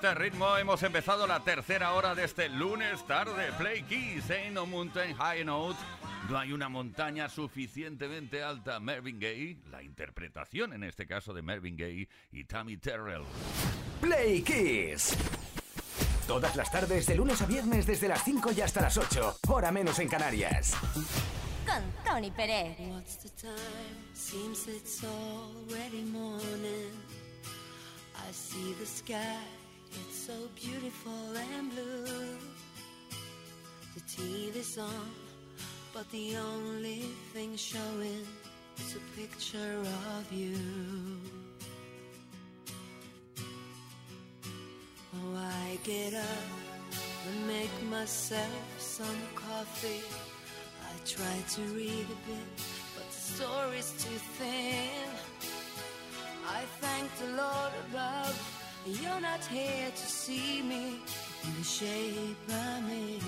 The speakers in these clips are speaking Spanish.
Este ritmo hemos empezado la tercera hora de este lunes tarde. Play Keys, Ain't No Mountain High Note. No hay una montaña suficientemente alta. Mervyn Gaye, la interpretación en este caso de Mervyn Gaye y Tammy Terrell. Play Kiss. Todas las tardes, de lunes a viernes, desde las 5 y hasta las 8, hora menos en Canarias. Con Tony Pérez. What's the time? Seems it's already morning. I see the sky. It's so beautiful and blue. The TV's on, but the only thing showing is a picture of you. Oh, I get up and make myself some coffee. I try to read a bit, but the story's too thin. I thank the Lord above you're not here to see me in the shape I'm in.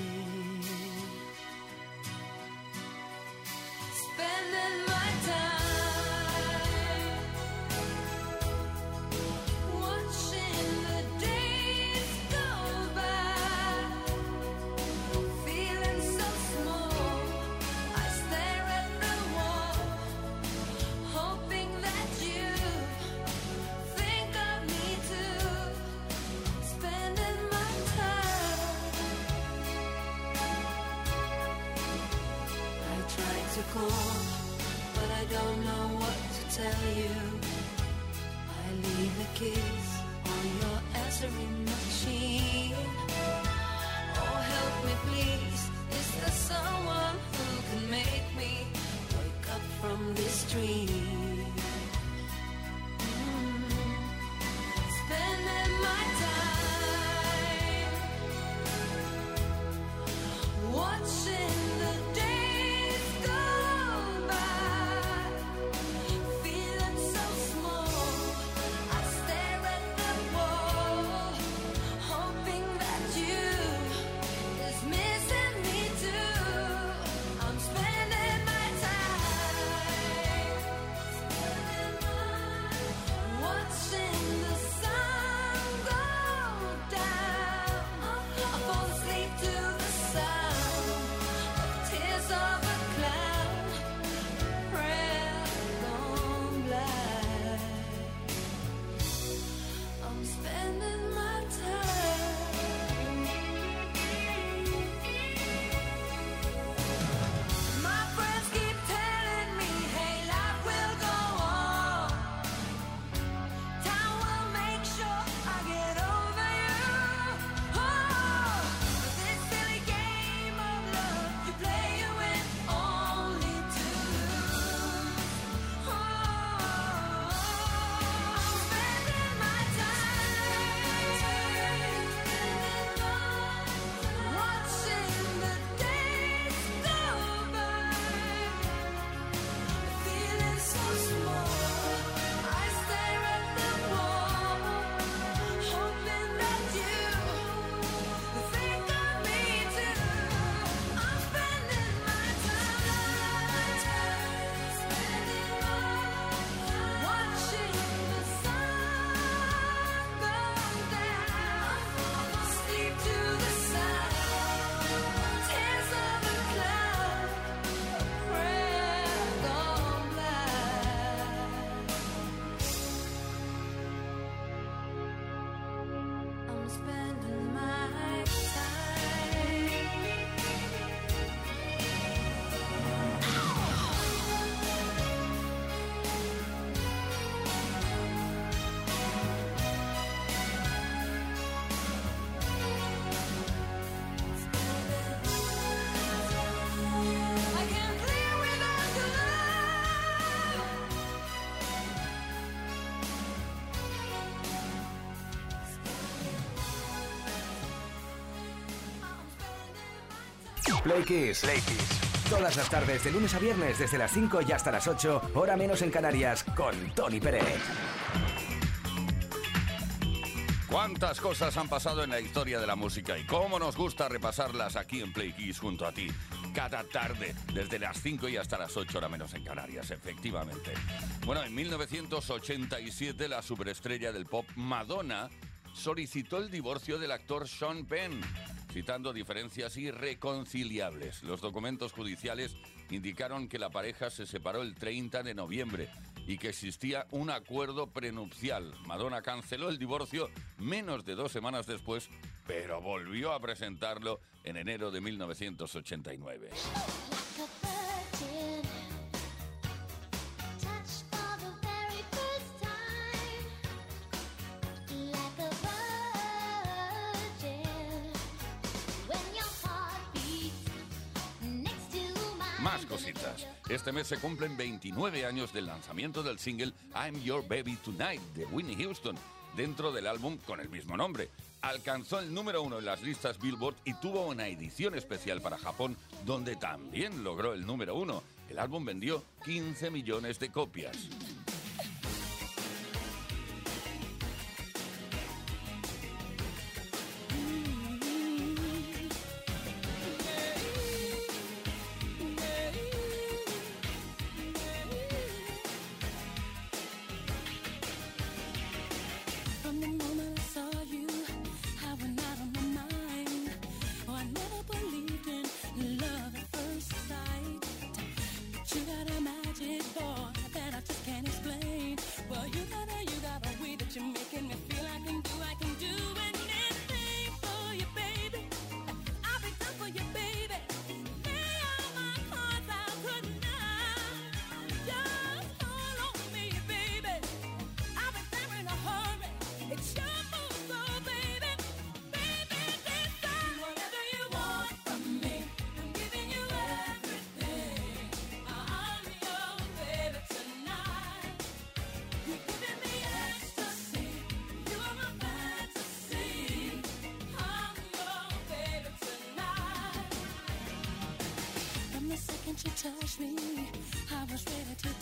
Play Kiss. Todas las tardes, de lunes a viernes, desde las 5 y hasta las 8, hora menos en Canarias, con Tony Pérez. ¿Cuántas cosas han pasado en la historia de la música y cómo nos gusta repasarlas aquí en Play Kiss junto a ti? Cada tarde, desde las 5 y hasta las 8 hora menos en Canarias, efectivamente. Bueno, en 1987 la superestrella del pop Madonna solicitó el divorcio del actor Sean Penn, citando diferencias irreconciliables. Los documentos judiciales indicaron que la pareja se separó el 30 de noviembre y que existía un acuerdo prenupcial. Madonna canceló el divorcio menos de dos semanas después, pero volvió a presentarlo en enero de 1989. Este mes se cumplen 29 años del lanzamiento del single I'm Your Baby Tonight de Whitney Houston, dentro del álbum con el mismo nombre. Alcanzó el número uno en las listas Billboard y tuvo una edición especial para Japón, donde también logró el número uno. El álbum vendió 15 millones de copias. You touched me, I was ready to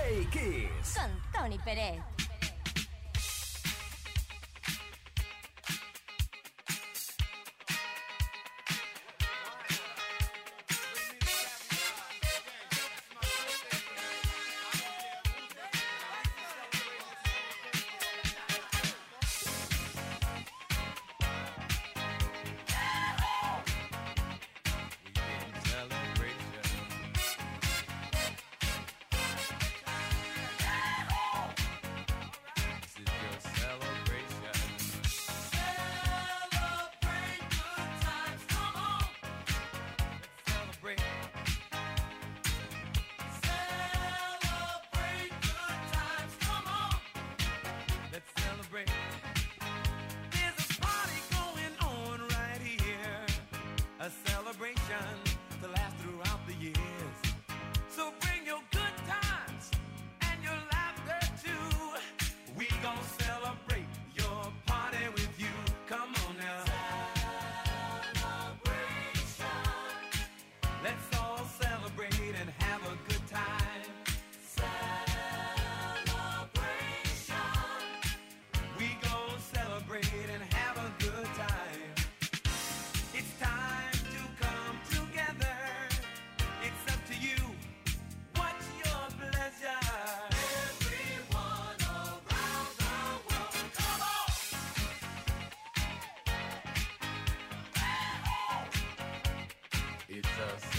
Play. Con Tony Pérez.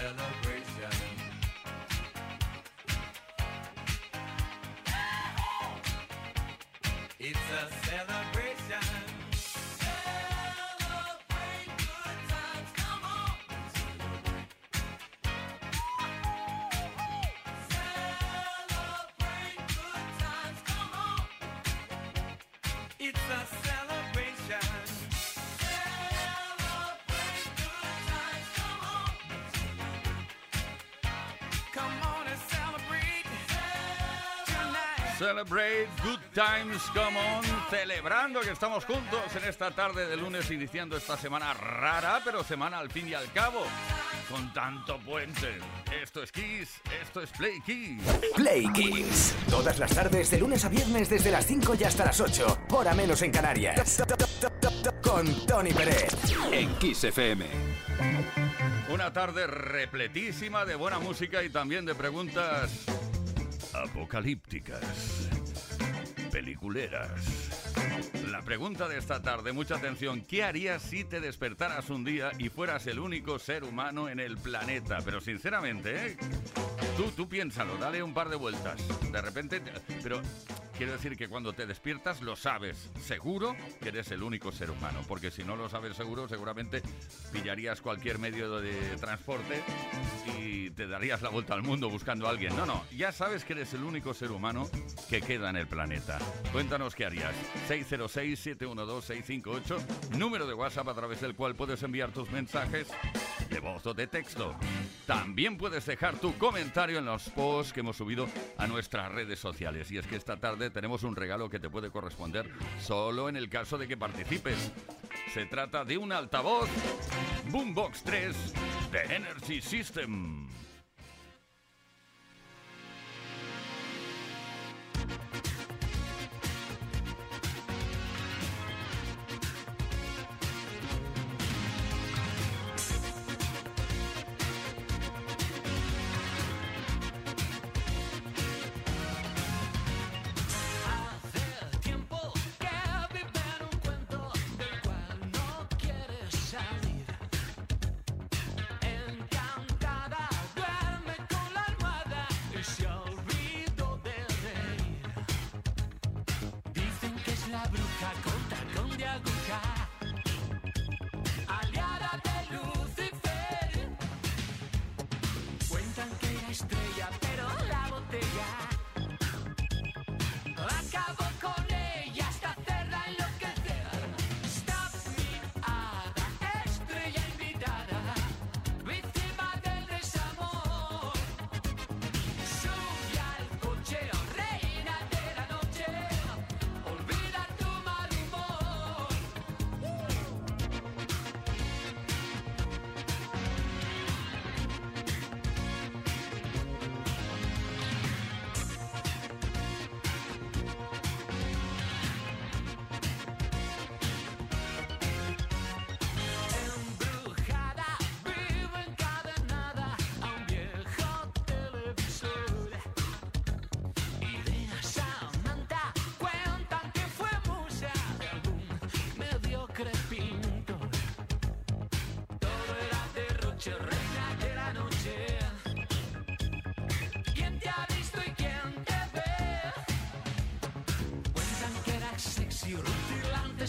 celebration. It's a celebration. Celebrate Good Times Come On, celebrando que estamos juntos en esta tarde de lunes, iniciando esta semana rara, pero semana al fin y al cabo, con tanto puente. Esto es Kiss, esto es Play Kiss. Play Kiss. Todas las tardes, de lunes a viernes, desde las 5 y hasta las 8. Hora menos en Canarias. Con Tony Pérez. En Kiss FM. Una tarde repletísima de buena música y también de preguntas apocalípticas, peliculeras. La pregunta de esta tarde, mucha atención, ¿qué harías si te despertaras un día y fueras el único ser humano en el planeta? Pero sinceramente, ¿eh? Tú, tú piénsalo, dale un par de vueltas. De repente, te- pero quiero decir que cuando te despiertas lo sabes seguro que eres el único ser humano, porque si no lo sabes seguro, seguramente pillarías cualquier medio de transporte y te darías la vuelta al mundo buscando a alguien. No, no, ya sabes que eres el único ser humano que queda en el planeta. Cuéntanos qué harías. 606-712-658, número de WhatsApp a través del cual puedes enviar tus mensajes de voz o de texto. También puedes dejar tu comentario en los posts que hemos subido a nuestras redes sociales. Y es que esta tarde tenemos un regalo que te puede corresponder solo en el caso de que participes. Se trata de un altavoz Boombox 3 de Energy System.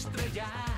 estrellas.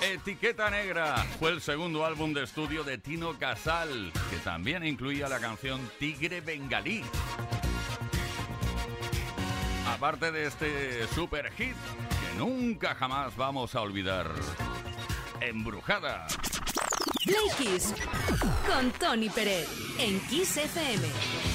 Etiqueta Negra fue el segundo álbum de estudio de Tino Casal, que también incluía la canción Tigre Bengalí. Aparte de este super hit que nunca jamás vamos a olvidar, Embrujada. Play Kiss con Tony Pérez en Kiss FM.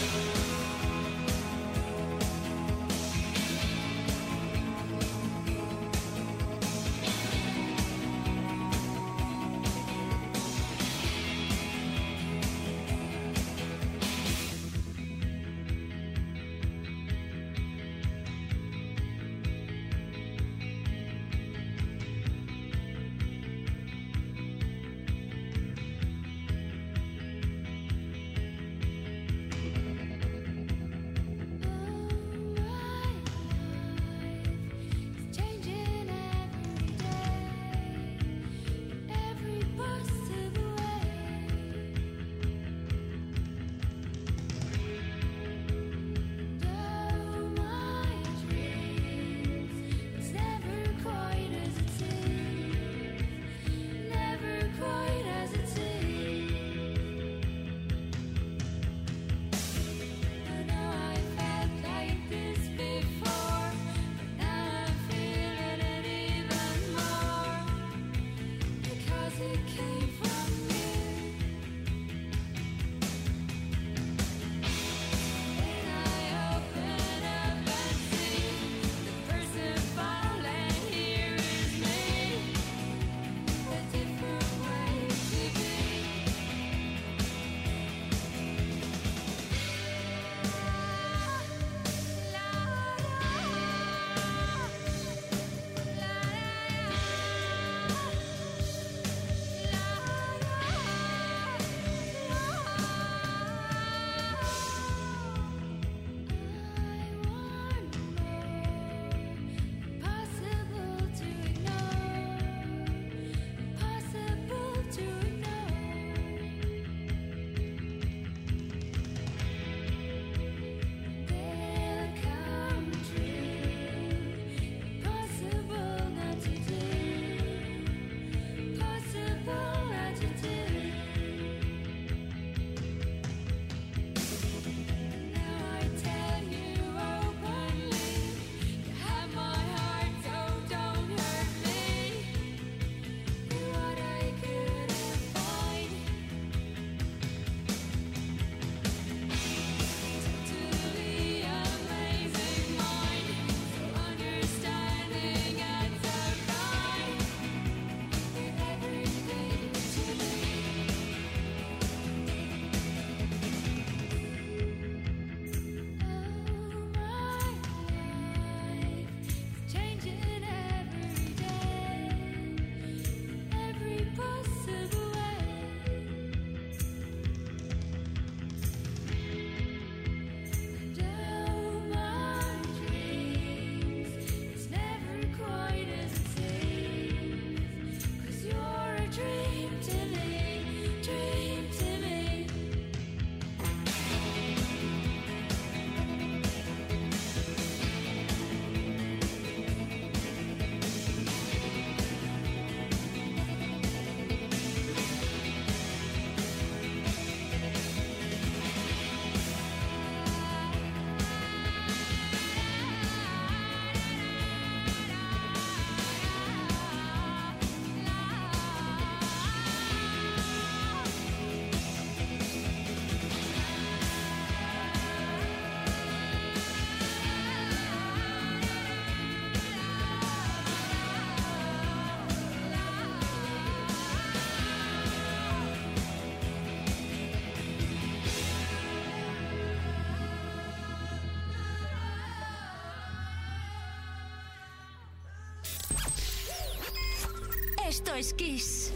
Esto es Kiss.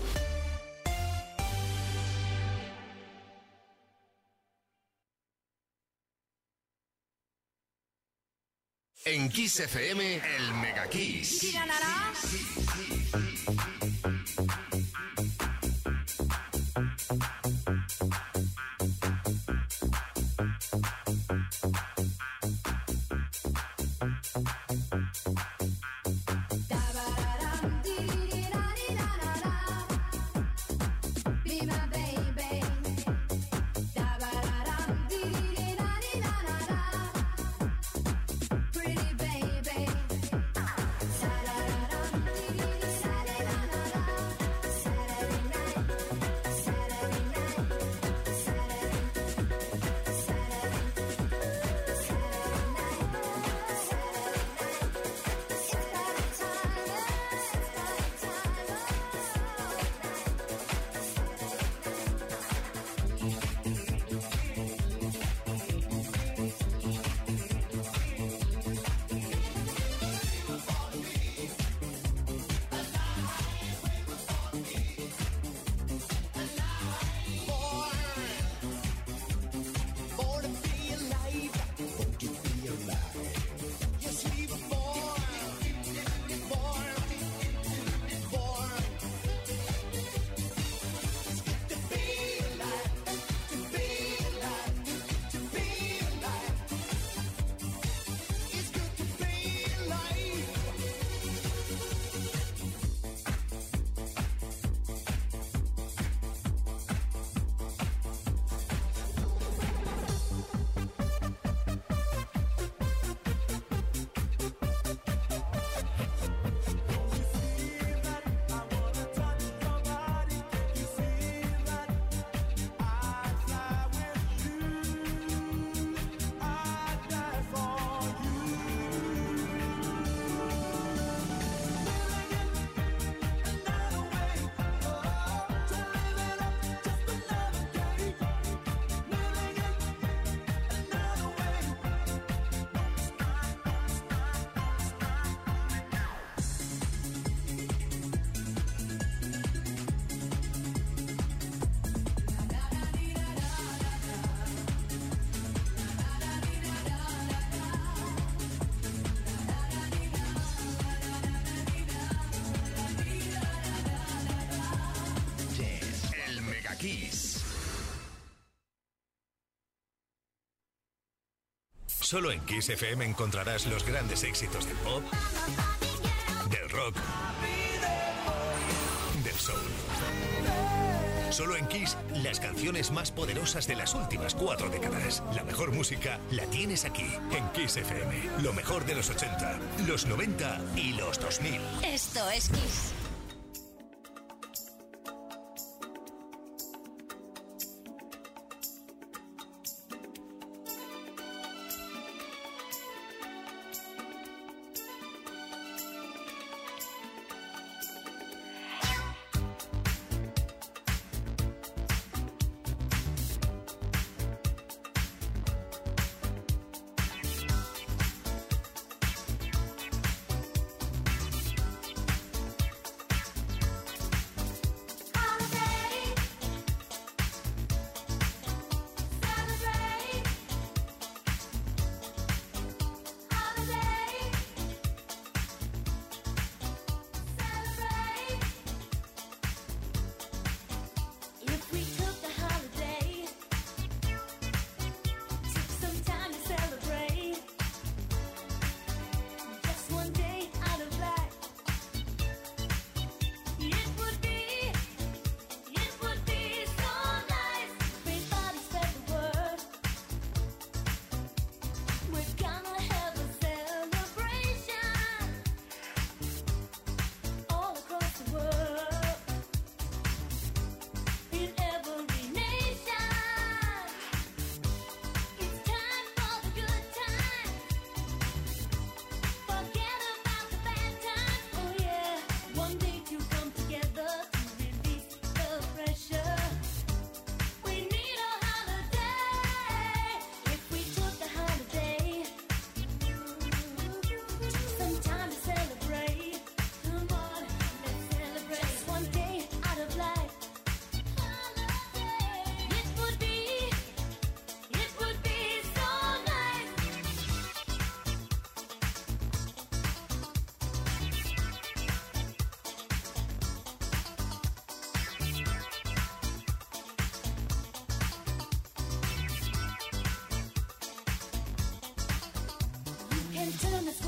En Kiss FM, el Mega Kiss. Kiss. Solo en Kiss FM encontrarás los grandes éxitos del pop, del rock, del soul. Solo en Kiss, las canciones más poderosas de las últimas cuatro décadas. La mejor música la tienes aquí, en Kiss FM. Lo mejor de los 80, los 90 y los 2000. Esto es Kiss. turn the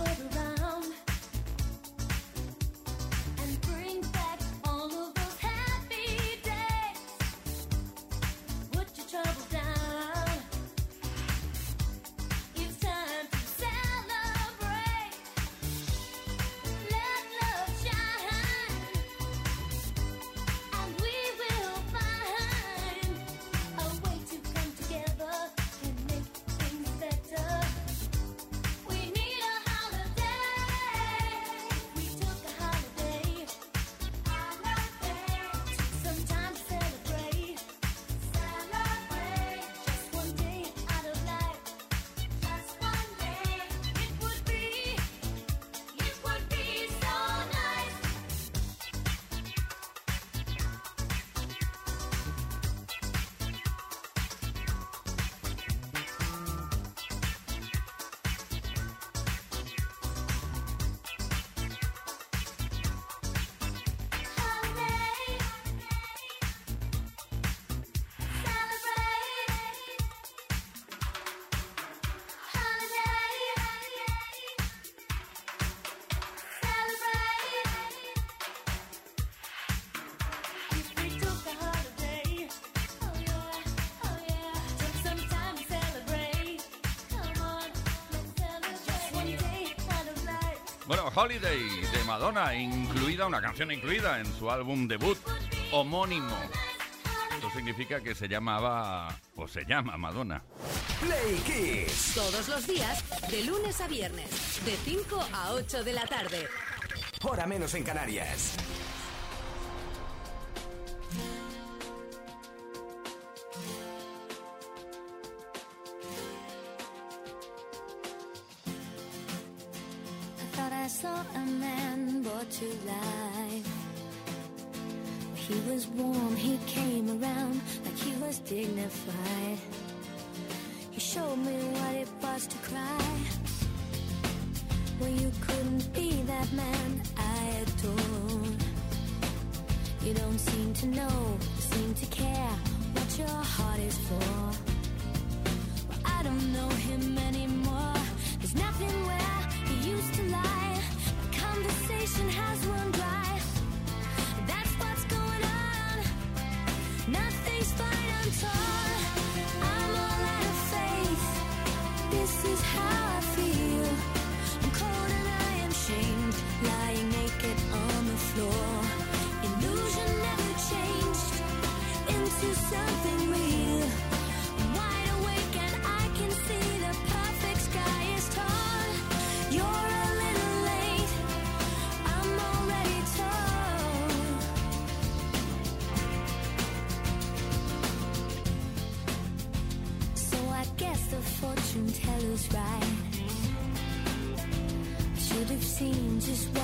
Bueno, Holiday de Madonna, incluida, una canción incluida en su álbum debut homónimo. Esto significa que se llamaba o se llama Madonna. Play Kiss. Todos los días, de lunes a viernes, de 5 a 8 de la tarde. Hora menos en Canarias. just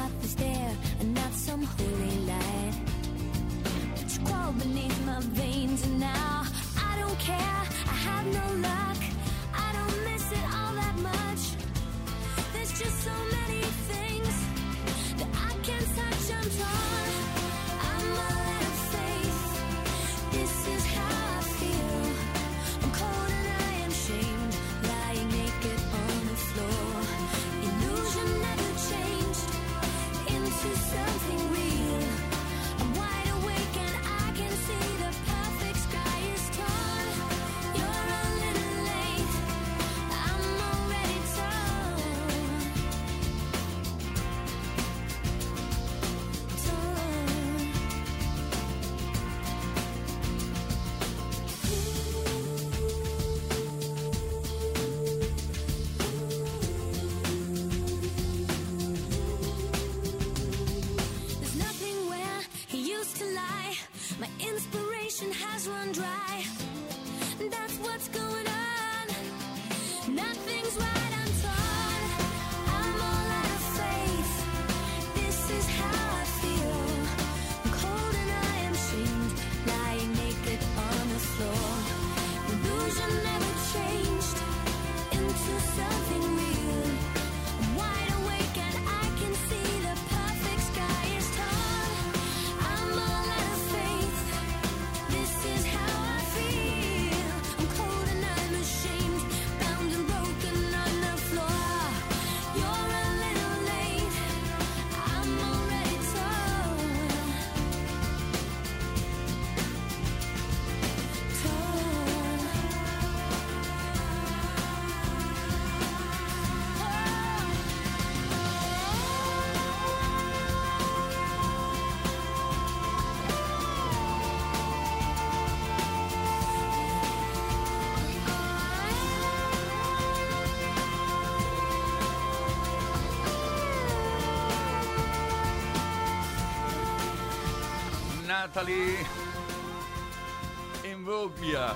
Natalie Imbruglia.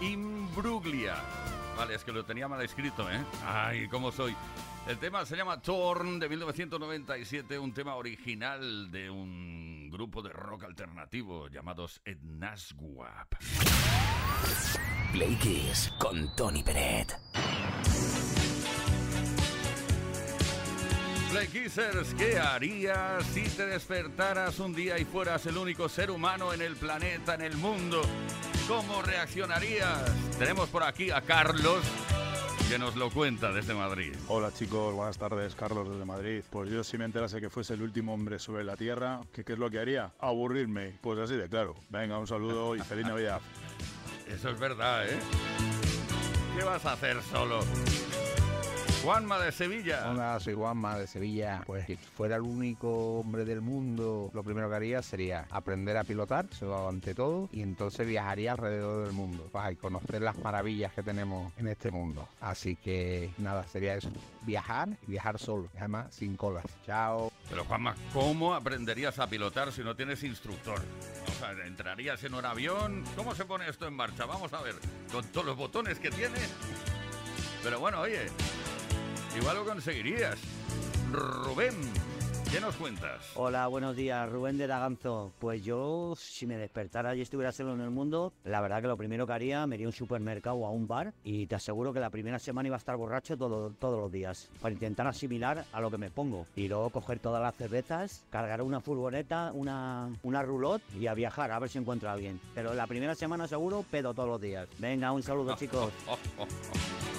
Imbruglia. Vale, es que lo tenía mal escrito, ¿eh? Ay, cómo soy. El tema se llama Torn de 1997, un tema original de un grupo de rock alternativo llamados Etnaswap. Play Kiss con Tony Peret. Play Kissers, ¿qué harías si te despertaras un día y fueras el único ser humano en el planeta, en el mundo? ¿Cómo reaccionarías? Tenemos por aquí a Carlos, que nos lo cuenta desde Madrid. Hola chicos, buenas tardes, Carlos desde Madrid. Pues yo si me enterase que fuese el último hombre sobre la Tierra, ¿qué, qué es lo que haría? Aburrirme. Pues así de claro. Venga, un saludo y feliz Navidad. Eso es verdad, ¿eh? ¿Qué vas a hacer solo? Juanma de Sevilla. Hola, soy Juanma de Sevilla. Pues si fuera el único hombre del mundo, lo primero que haría sería aprender a pilotar, eso ante todo, y entonces viajaría alrededor del mundo para conocer las maravillas que tenemos en este mundo. Así que nada, sería eso, viajar y viajar solo, además sin colas. Chao. Pero Juanma, ¿cómo aprenderías a pilotar si no tienes instructor? O sea, ¿entrarías en un avión? ¿Cómo se pone esto en marcha? Vamos a ver, con todos los botones que tiene. Pero bueno, oye, igual lo conseguirías. Rubén, ¿qué nos cuentas? Hola, buenos días, Rubén de Daganzo. Pues yo, si me despertara y estuviera solo en el mundo, la verdad que lo primero que haría, me iría a un supermercado o a un bar y te aseguro que la primera semana iba a estar borracho todo- todos los días para intentar asimilar a lo que me pongo. Y luego coger todas las cervezas, cargar una furgoneta, una, una roulotte y a viajar, a ver si encuentro a alguien. Pero la primera semana seguro, pedo todos los días. Venga, un saludo, chicos.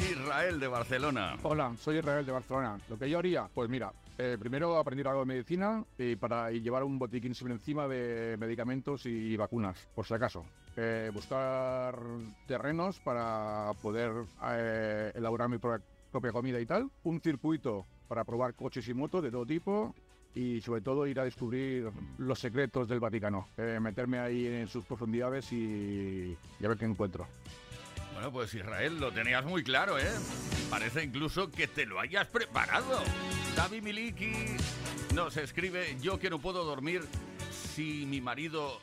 Israel de Barcelona. Hola, soy Israel de Barcelona. Lo que yo haría, pues mira, eh, primero aprender algo de medicina y para llevar un botiquín siempre encima de medicamentos y vacunas, por si acaso. Eh, buscar terrenos para poder eh, elaborar mi pro- propia comida y tal. Un circuito para probar coches y motos de todo tipo. Y sobre todo ir a descubrir los secretos del Vaticano. Meterme ahí en sus profundidades y, y a ver qué encuentro. Bueno, pues Israel, lo tenías muy claro, ¿eh? Parece incluso que te lo hayas preparado. David Miliki nos escribe, yo que no puedo dormir si mi marido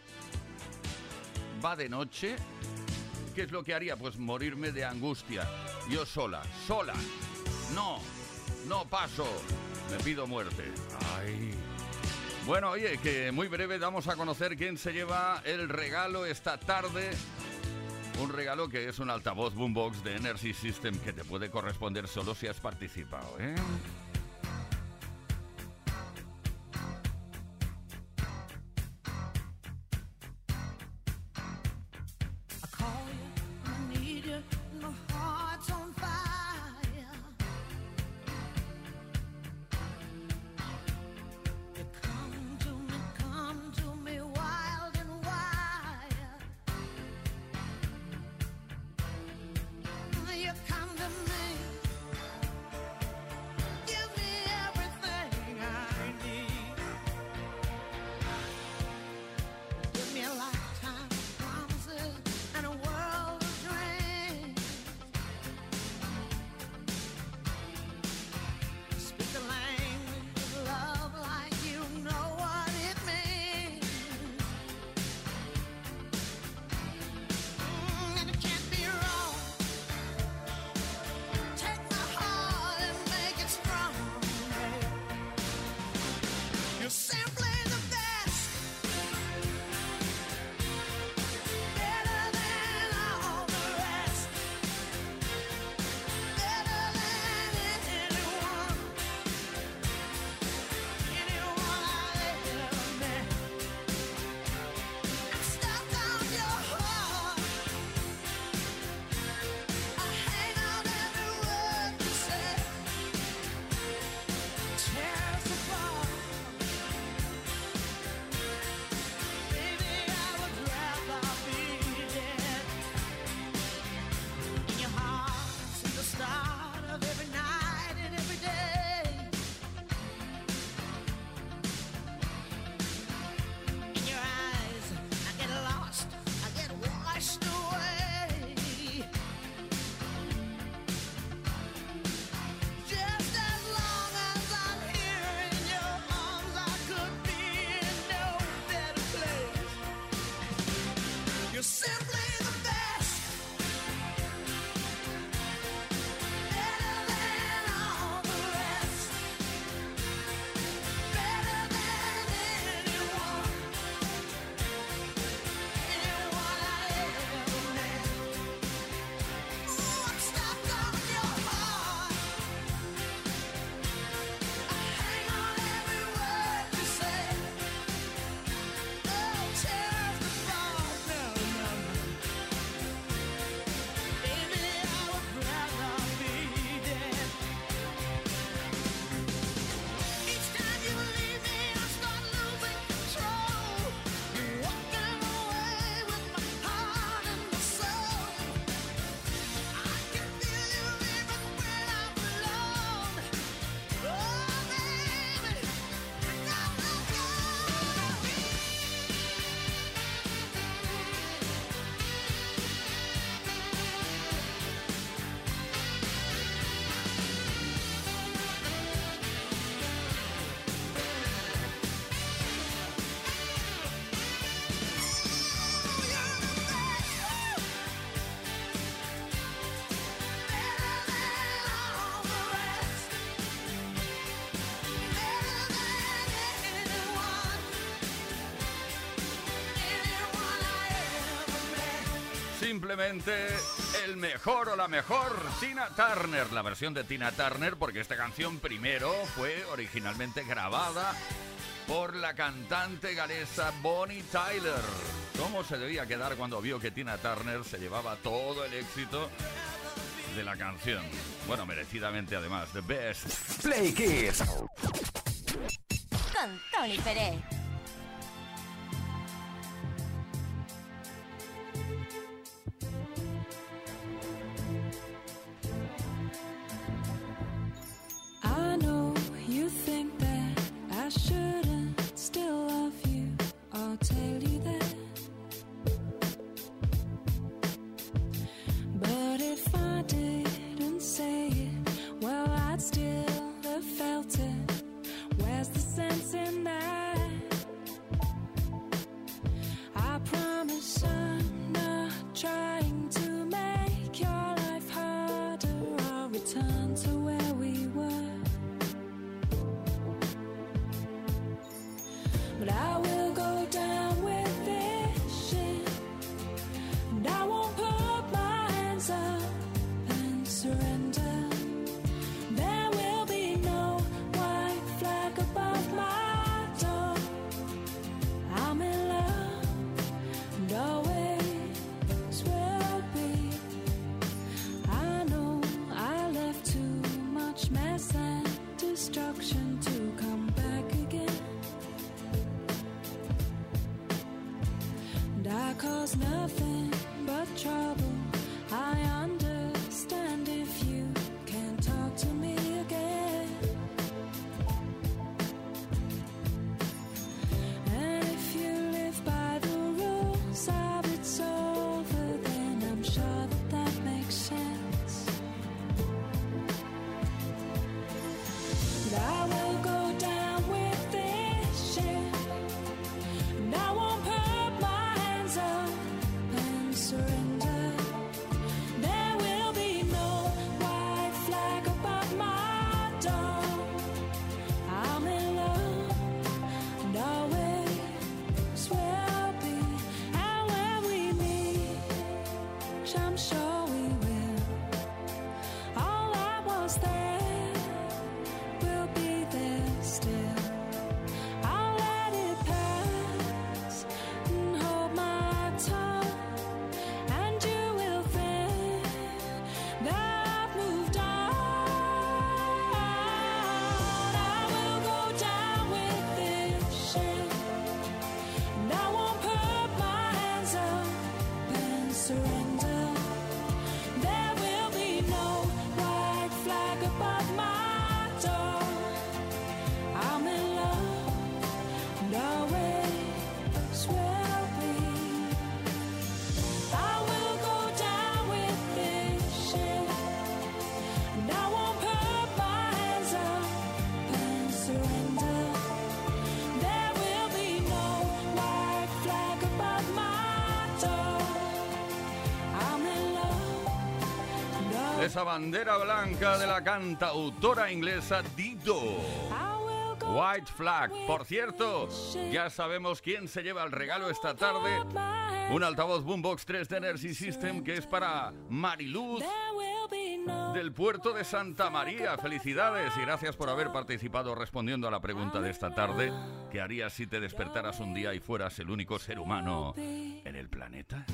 va de noche, ¿qué es lo que haría? Pues morirme de angustia. Yo sola, sola. No, no paso. Me pido muerte. Ay. Bueno, oye, que muy breve damos a conocer quién se lleva el regalo esta tarde. Un regalo que es un altavoz boombox de Energy System que te puede corresponder solo si has participado, ¿eh? simplemente el mejor o la mejor Tina Turner, la versión de Tina Turner, porque esta canción primero fue originalmente grabada por la cantante galesa Bonnie Tyler. ¿Cómo se debía quedar cuando vio que Tina Turner se llevaba todo el éxito de la canción? Bueno, merecidamente además, The Best. Play Kids. Con Tony Pérez. esa bandera blanca de la cantautora inglesa Dido. White Flag. Por cierto, ya sabemos quién se lleva el regalo esta tarde. Un altavoz Boombox 3 de Energy System que es para Mariluz del puerto de Santa María. Felicidades y gracias por haber participado respondiendo a la pregunta de esta tarde. ¿Qué harías si te despertaras un día y fueras el único ser humano en el planeta?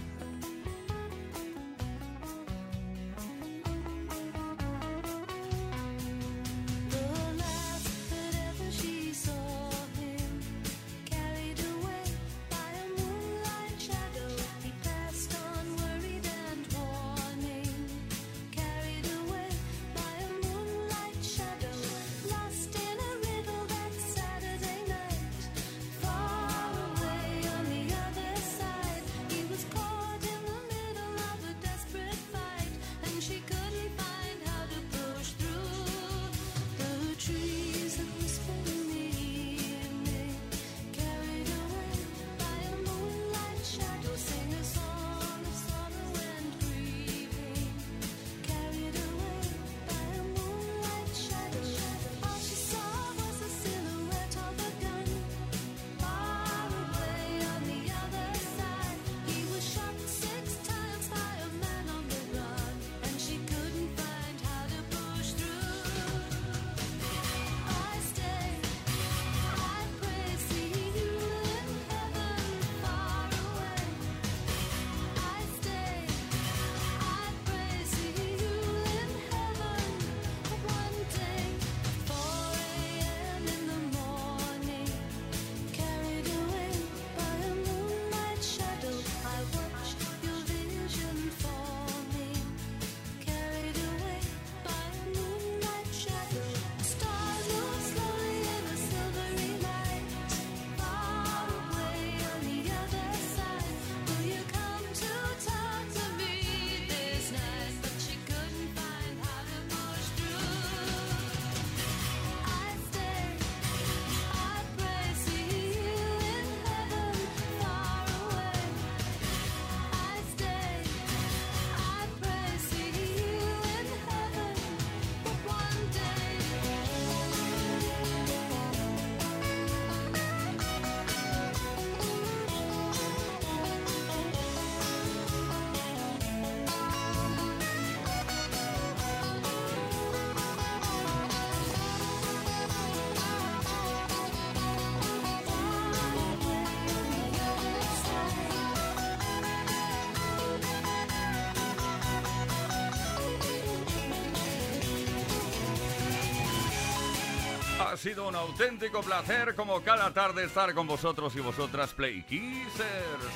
sido un auténtico placer como cada tarde estar con vosotros y vosotras, Play Kissers.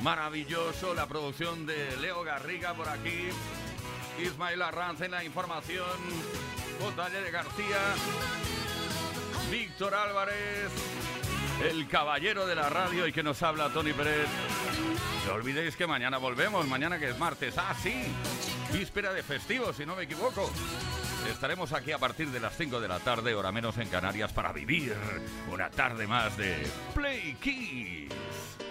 Maravilloso la producción de Leo Garriga por aquí, Ismael Arranz en la información, J. de García, Víctor Álvarez, el caballero de la radio y que nos habla Tony Pérez. No olvidéis que mañana volvemos, mañana que es martes. Ah, sí, víspera de festivo, si no me equivoco. Estaremos aquí a partir de las 5 de la tarde, hora menos en Canarias, para vivir una tarde más de Play Kiss.